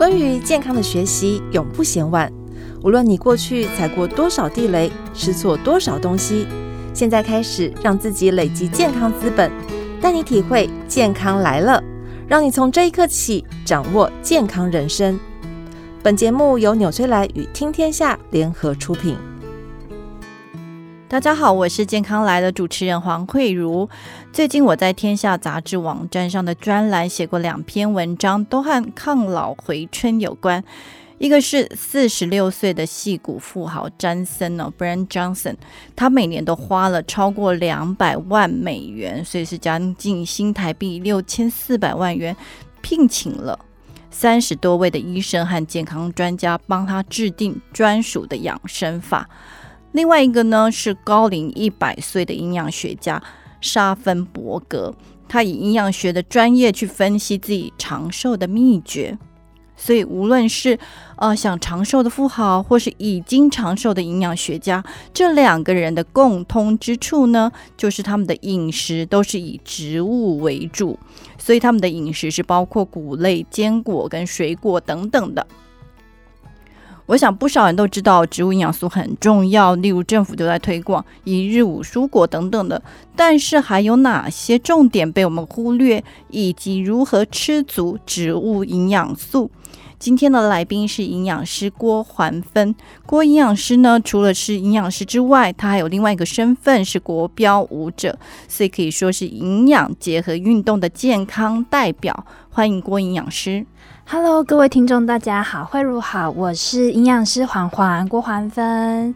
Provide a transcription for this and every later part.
关于健康的学习永不嫌晚。无论你过去踩过多少地雷，吃错多少东西，现在开始让自己累积健康资本，带你体会健康来了，让你从这一刻起掌握健康人生。本节目由纽崔莱与听天下联合出品。大家好，我是健康来了主持人黄慧如。最近我在天下杂志网站上的专栏写过两篇文章，都和抗老回春有关。一个是四十六岁的戏骨富豪詹森哦 b r a n Johnson，他每年都花了超过两百万美元，所以是将近新台币六千四百万元，聘请了三十多位的医生和健康专家，帮他制定专属的养生法。另外一个呢，是高龄一百岁的营养学家沙芬伯格，他以营养学的专业去分析自己长寿的秘诀。所以无论是呃想长寿的富豪，或是已经长寿的营养学家，这两个人的共通之处呢，就是他们的饮食都是以植物为主，所以他们的饮食是包括谷类、坚果跟水果等等的。我想不少人都知道植物营养素很重要，例如政府都在推广一日五蔬果等等的。但是还有哪些重点被我们忽略，以及如何吃足植物营养素？今天的来宾是营养师郭环芬。郭营养师呢，除了是营养师之外，他还有另外一个身份是国标舞者，所以可以说是营养结合运动的健康代表。欢迎郭营养师。Hello，各位听众，大家好，慧茹好，我是营养师环环郭环芬，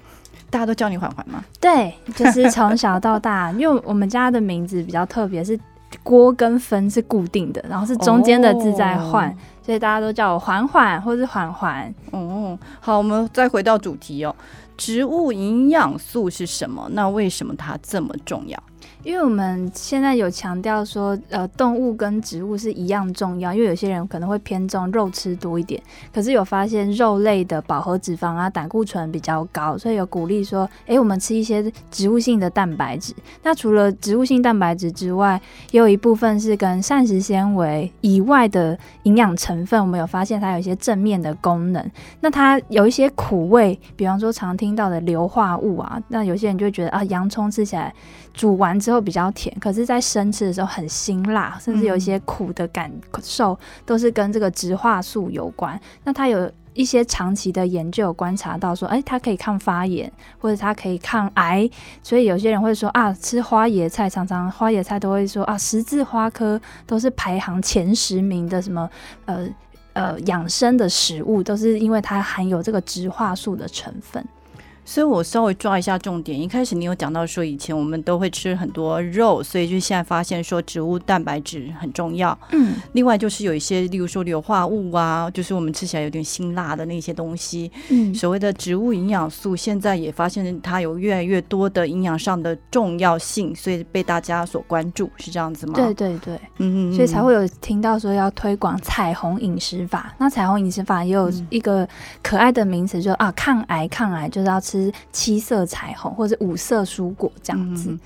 大家都叫你环环吗？对，就是从小到大，因为我们家的名字比较特别，是郭跟芬是固定的，然后是中间的字在换，oh. 所以大家都叫我环环或是环环。哦，好，我们再回到主题哦，植物营养素是什么？那为什么它这么重要？因为我们现在有强调说，呃，动物跟植物是一样重要。因为有些人可能会偏重肉吃多一点，可是有发现肉类的饱和脂肪啊、胆固醇比较高，所以有鼓励说，诶，我们吃一些植物性的蛋白质。那除了植物性蛋白质之外，也有一部分是跟膳食纤维以外的营养成分，我们有发现它有一些正面的功能。那它有一些苦味，比方说常听到的硫化物啊，那有些人就会觉得啊，洋葱吃起来煮完之后。都比较甜，可是，在生吃的时候很辛辣，甚至有一些苦的感受，都是跟这个植化素有关。那它有一些长期的研究有观察到说，哎，它可以抗发炎，或者它可以抗癌。所以有些人会说啊，吃花椰菜，常常花椰菜都会说啊，十字花科都是排行前十名的什么呃呃养生的食物，都是因为它含有这个植化素的成分。所以我稍微抓一下重点。一开始你有讲到说，以前我们都会吃很多肉，所以就现在发现说植物蛋白质很重要。嗯，另外就是有一些，例如说硫化物啊，就是我们吃起来有点辛辣的那些东西。嗯，所谓的植物营养素，现在也发现它有越来越多的营养上的重要性，所以被大家所关注，是这样子吗？对对对，嗯嗯，所以才会有听到说要推广彩虹饮食法。那彩虹饮食法也有一个可爱的名词，就啊抗癌抗癌就是要吃。吃七色彩虹或者五色蔬果这样子，嗯，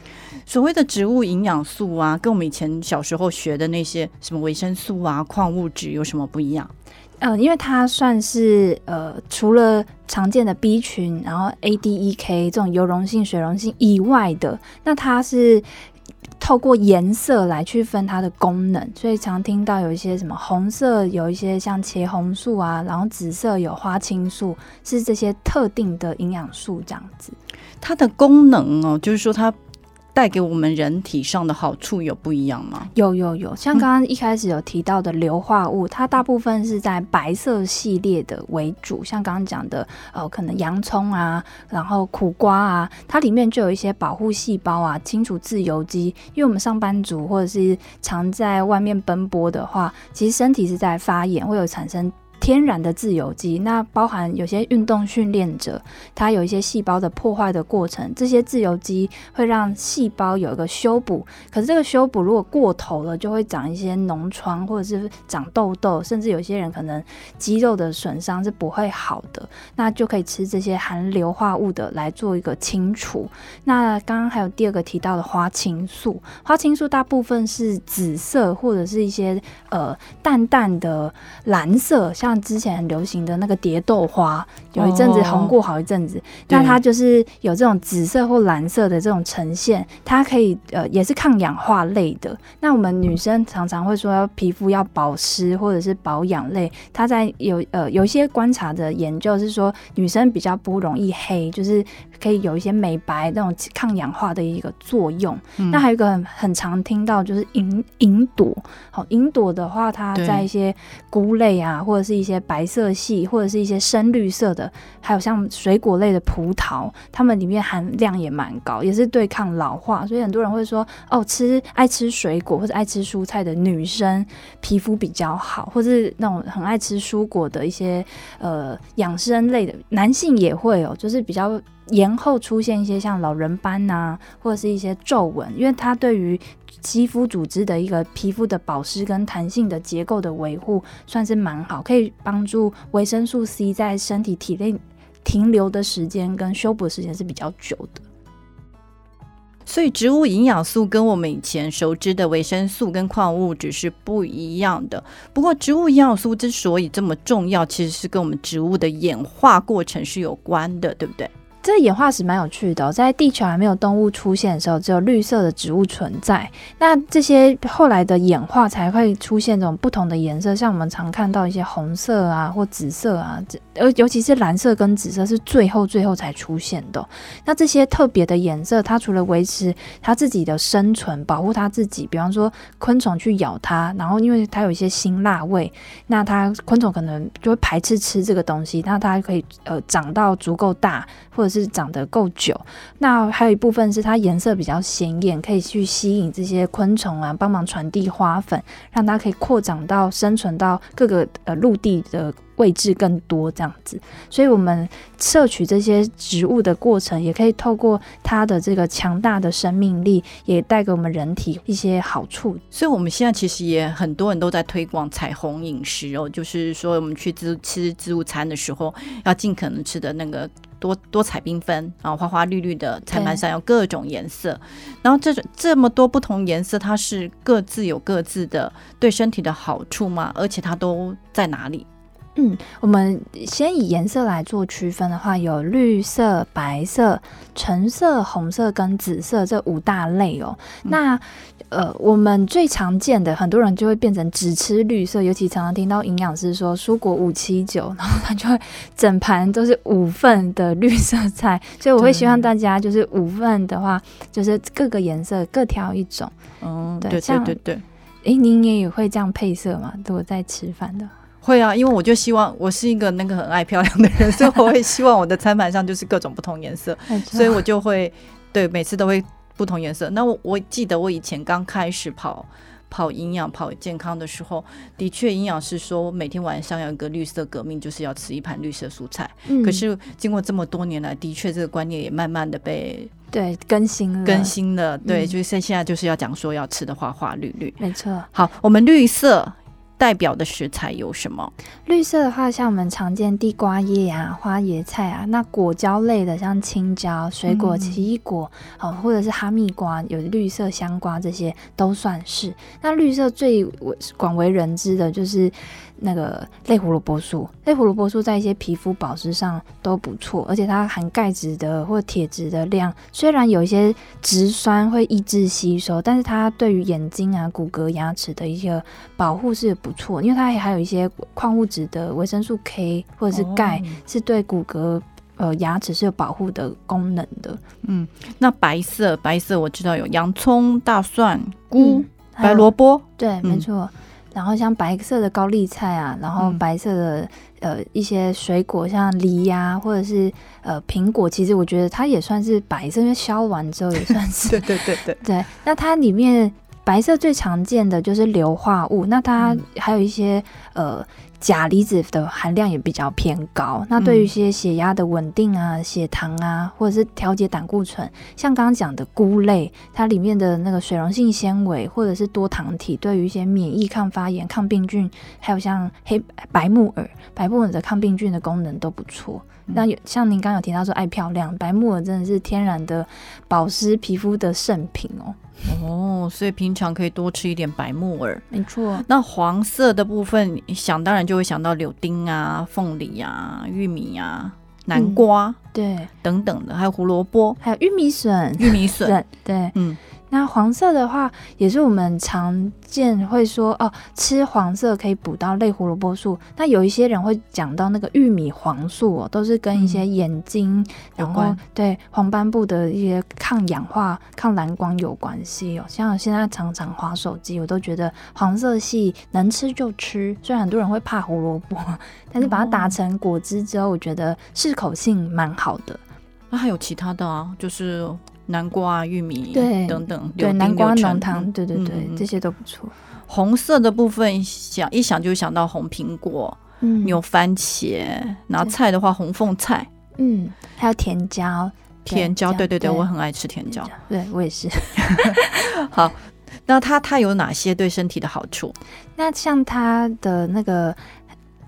所谓的植物营养素啊，跟我们以前小时候学的那些什么维生素啊、矿物质有什么不一样？呃，因为它算是呃，除了常见的 B 群，然后 A、D、E、K 这种油溶性、水溶性以外的，那它是。透过颜色来区分它的功能，所以常听到有一些什么红色，有一些像茄红素啊，然后紫色有花青素，是这些特定的营养素这样子。它的功能哦，就是说它。带给我们人体上的好处有不一样吗？有有有，像刚刚一开始有提到的硫化物，它大部分是在白色系列的为主，像刚刚讲的，呃，可能洋葱啊，然后苦瓜啊，它里面就有一些保护细胞啊，清除自由基。因为我们上班族或者是常在外面奔波的话，其实身体是在发炎，会有产生。天然的自由基，那包含有些运动训练者，他有一些细胞的破坏的过程，这些自由基会让细胞有一个修补。可是这个修补如果过头了，就会长一些脓疮，或者是长痘痘，甚至有些人可能肌肉的损伤是不会好的。那就可以吃这些含硫化物的来做一个清除。那刚刚还有第二个提到的花青素，花青素大部分是紫色或者是一些呃淡淡的蓝色，像。像之前很流行的那个蝶豆花，有一阵子红过好一阵子，那、哦、它就是有这种紫色或蓝色的这种呈现，它可以呃也是抗氧化类的。那我们女生常常会说要皮肤要保湿或者是保养类，它在有呃有一些观察的研究是说女生比较不容易黑，就是可以有一些美白那种抗氧化的一个作用。嗯、那还有一个很很常听到就是银银朵，好银朵的话，它在一些菇类啊，或者是一些白色系，或者是一些深绿色的，还有像水果类的葡萄，它们里面含量也蛮高，也是对抗老化。所以很多人会说，哦，吃爱吃水果或者爱吃蔬菜的女生皮肤比较好，或是那种很爱吃蔬果的一些呃养生类的男性也会哦，就是比较延后出现一些像老人斑呐、啊，或者是一些皱纹，因为它对于肌肤组织的一个皮肤的保湿跟弹性的结构的维护算是蛮好，可以帮助维生素 C 在身体体内停留的时间跟修补的时间是比较久的。所以植物营养素跟我们以前熟知的维生素跟矿物质是不一样的。不过植物营养素之所以这么重要，其实是跟我们植物的演化过程是有关的，对不对？这演化史蛮有趣的，在地球还没有动物出现的时候，只有绿色的植物存在。那这些后来的演化才会出现这种不同的颜色，像我们常看到一些红色啊或紫色啊，这尤尤其是蓝色跟紫色是最后最后才出现的。那这些特别的颜色，它除了维持它自己的生存，保护它自己，比方说昆虫去咬它，然后因为它有一些辛辣味，那它昆虫可能就会排斥吃这个东西，那它可以呃长到足够大，或者是。长得够久，那还有一部分是它颜色比较鲜艳，可以去吸引这些昆虫啊，帮忙传递花粉，让它可以扩展到生存到各个呃陆地的位置更多这样子。所以，我们摄取这些植物的过程，也可以透过它的这个强大的生命力，也带给我们人体一些好处。所以，我们现在其实也很多人都在推广彩虹饮食哦，就是说我们去自吃自助餐的时候，要尽可能吃的那个。多多彩缤纷，然后花花绿绿的菜盘上有各种颜色，然后这种这么多不同颜色，它是各自有各自的对身体的好处吗？而且它都在哪里？嗯，我们先以颜色来做区分的话，有绿色、白色、橙色、红色跟紫色这五大类哦。嗯、那呃，我们最常见的，很多人就会变成只吃绿色，尤其常常听到营养师说蔬果五七九，然后他就会整盘都是五份的绿色菜。所以我会希望大家就是五份的话，就是各个颜色各挑一种。嗯，对对对对。哎，您也会这样配色吗？如果在吃饭的？会啊，因为我就希望我是一个那个很爱漂亮的人，所以我会希望我的餐盘上就是各种不同颜色，所以我就会对每次都会不同颜色。那我我记得我以前刚开始跑跑营养跑健康的时候，的确营养师说每天晚上有一个绿色革命，就是要吃一盘绿色蔬菜。嗯、可是经过这么多年来，的确这个观念也慢慢的被对更新了，更新了。对，嗯、就是现在就是要讲说要吃的花花绿绿，没错。好，我们绿色。代表的食材有什么？绿色的话，像我们常见地瓜叶啊、花椰菜啊，那果胶类的像青椒、水果、奇异果，哦、嗯，或者是哈密瓜，有绿色香瓜，这些都算是。那绿色最广为人知的就是。那个类胡萝卜素，类胡萝卜素在一些皮肤保湿上都不错，而且它含钙质的或铁质的量，虽然有一些植酸会抑制吸收，但是它对于眼睛啊、骨骼、牙齿的一些保护是不错，因为它还有一些矿物质的维生素 K 或者是钙，是对骨骼呃牙齿是有保护的功能的。嗯，那白色，白色我知道有洋葱、大蒜、菇、嗯、白萝卜，对，嗯、没错。然后像白色的高丽菜啊，然后白色的、嗯、呃一些水果，像梨呀、啊，或者是呃苹果，其实我觉得它也算是白色，因为削完之后也算是。对对对对 对。那它里面白色最常见的就是硫化物，那它还有一些、嗯、呃。钾离子的含量也比较偏高，那对于一些血压的稳定啊、嗯、血糖啊，或者是调节胆固醇，像刚刚讲的菇类，它里面的那个水溶性纤维或者是多糖体，对于一些免疫、抗发炎、抗病菌，还有像黑白木耳，白木耳的抗病菌的功能都不错。嗯、那有像您刚刚有提到说爱漂亮，白木耳真的是天然的保湿皮肤的圣品哦。哦，所以平常可以多吃一点白木耳。没错。那黄色的部分，想当然就会想到柳丁啊、凤梨啊、玉米啊、南瓜，嗯、对，等等的，还有胡萝卜，还有玉米笋、玉米笋，对，嗯。那黄色的话，也是我们常见会说哦，吃黄色可以补到类胡萝卜素。那有一些人会讲到那个玉米黄素哦，都是跟一些眼睛，嗯、然后对黄斑部的一些抗氧化、抗蓝光有关系哦。像我现在常常划手机，我都觉得黄色系能吃就吃。虽然很多人会怕胡萝卜，但是把它打成果汁之后，我觉得适口性蛮好的。那、啊、还有其他的啊，就是。南瓜、玉米对等等，对南瓜浓汤，对对对，嗯、这些都不错。红色的部分想一想就想到红苹果、嗯、有番茄，然后菜的话红凤菜，嗯，还有甜椒，甜椒，对对对，对，我很爱吃甜椒，对我也是。好，那它它有哪些对身体的好处？那像它的那个。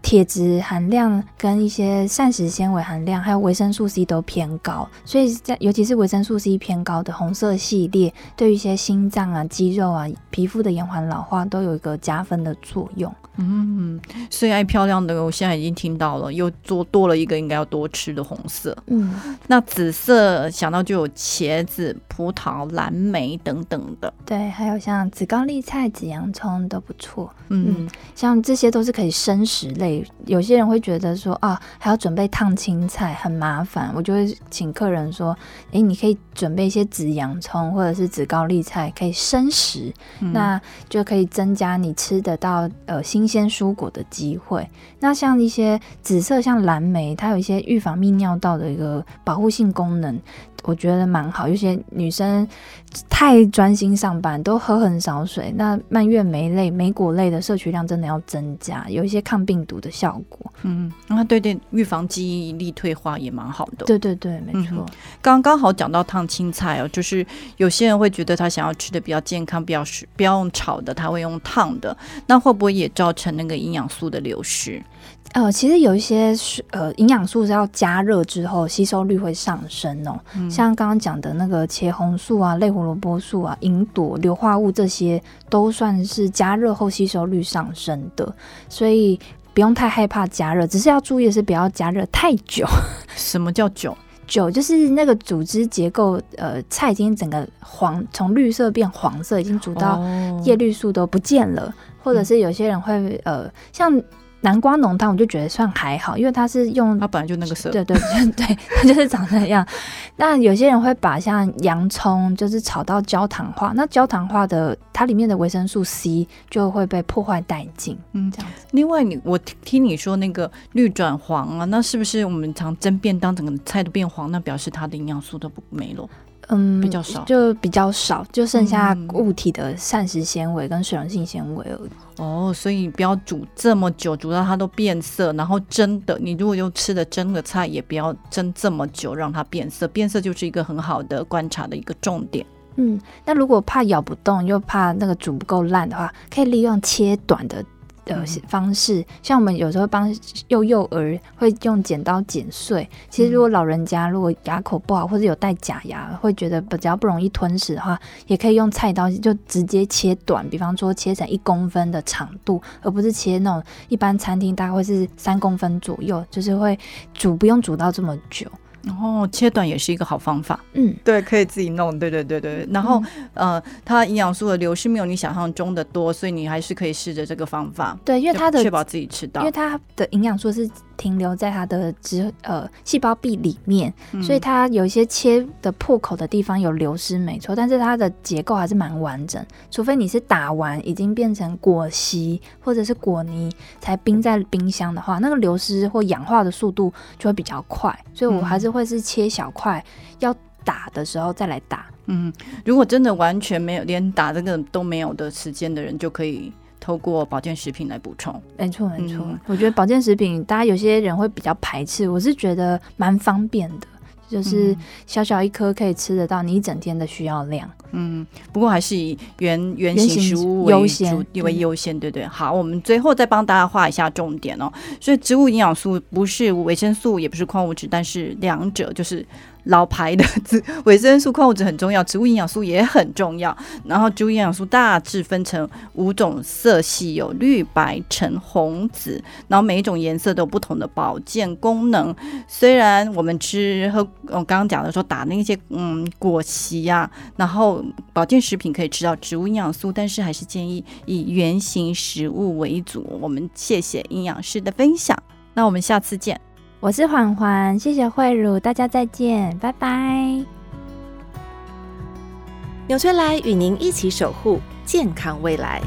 铁质含量跟一些膳食纤维含量，还有维生素 C 都偏高，所以在尤其是维生素 C 偏高的红色系列，对于一些心脏啊、肌肉啊、皮肤的延缓老化都有一个加分的作用。嗯，所以爱漂亮的，我现在已经听到了，又多多了一个应该要多吃的红色。嗯，那紫色想到就有茄子、葡萄、蓝莓等等的。对，还有像紫高丽菜、紫洋葱都不错。嗯，嗯，像这些都是可以生食类。有些人会觉得说啊，还要准备烫青菜很麻烦，我就会请客人说，诶，你可以准备一些紫洋葱或者是紫高丽菜，可以生食，嗯，那就可以增加你吃得到呃新鲜蔬果的机会。那像一些紫色，像蓝莓，它有一些预防泌尿道的一个保护性功能。我觉得蛮好，有些女生太专心上班，都喝很少水。那蔓越莓类、莓果类的摄取量真的要增加，有一些抗病毒的效果。嗯，那对对，预防记忆力退化也蛮好的。对对对，没错。刚刚好讲到烫青菜哦，就是有些人会觉得他想要吃的比较健康，比较是不要用炒的，他会用烫的，那会不会也造成那个营养素的流失？呃，其实有一些是呃营养素是要加热之后吸收率会上升哦，嗯、像刚刚讲的那个茄红素啊、类胡萝卜素啊、银朵、硫化物这些，都算是加热后吸收率上升的，所以不用太害怕加热，只是要注意的是不要加热太久。什么叫久？久就是那个组织结构，呃，菜已经整个黄，从绿色变黄色，已经煮到叶绿素都不见了，哦、或者是有些人会呃像。南瓜浓汤我就觉得算还好，因为它是用它本来就那个色，对对对 对，它就是长那样。那有些人会把像洋葱就是炒到焦糖化，那焦糖化的它里面的维生素 C 就会被破坏殆尽。嗯，这样子。另外你，你我听你说那个绿转黄啊，那是不是我们常蒸便当，整个菜都变黄，那表示它的营养素都不没了？嗯，比较少，就比较少，就剩下物体的膳食纤维跟水溶性纤维而已。哦，所以不要煮这么久，煮到它都变色，然后蒸的，你如果用吃的蒸的菜，也不要蒸这么久，让它变色。变色就是一个很好的观察的一个重点。嗯，那如果怕咬不动，又怕那个煮不够烂的话，可以利用切短的。的方式，像我们有时候帮幼幼儿会用剪刀剪碎。其实如果老人家如果牙口不好或者有带假牙，会觉得比较不容易吞食的话，也可以用菜刀就直接切短，比方说切成一公分的长度，而不是切那种一般餐厅大概会是三公分左右，就是会煮不用煮到这么久。然后切短也是一个好方法，嗯，对，可以自己弄，对对对对。然后、嗯、呃，它营养素的流失没有你想象中的多，所以你还是可以试着这个方法。对，因为它的确保自己吃到，因为它的营养素是停留在它的脂呃细胞壁里面，嗯、所以它有一些切的破口的地方有流失，没错，但是它的结构还是蛮完整。除非你是打完已经变成果昔或者是果泥才冰在冰箱的话，那个流失或氧化的速度就会比较快，所以我还是。会是切小块，要打的时候再来打。嗯，如果真的完全没有，连打这个都没有的时间的人，就可以透过保健食品来补充。没错，没错。嗯，我觉得保健食品，大家有些人会比较排斥，我是觉得蛮方便的。就是小小一颗可以吃得到你一整天的需要量。嗯，不过还是以原原型食物为优先，为优先，对对。好，我们最后再帮大家画一下重点哦。所以植物营养素不是维生素，也不是矿物质，但是两者就是老牌的植维生素、矿物质很重要，植物营养素也很重要。然后植物营养素大致分成五种色系，有绿、白、橙、红、紫，然后每一种颜色都有不同的保健功能。虽然我们吃喝，我刚刚讲的说打那些嗯果昔呀、然后保健食品可以吃到植物营养素，但是还是建议以原型食物为主。我们谢谢营养师的分享，那我们下次见。我是环环，谢谢慧茹，大家再见，拜拜。纽崔莱与您一起守护健康未来。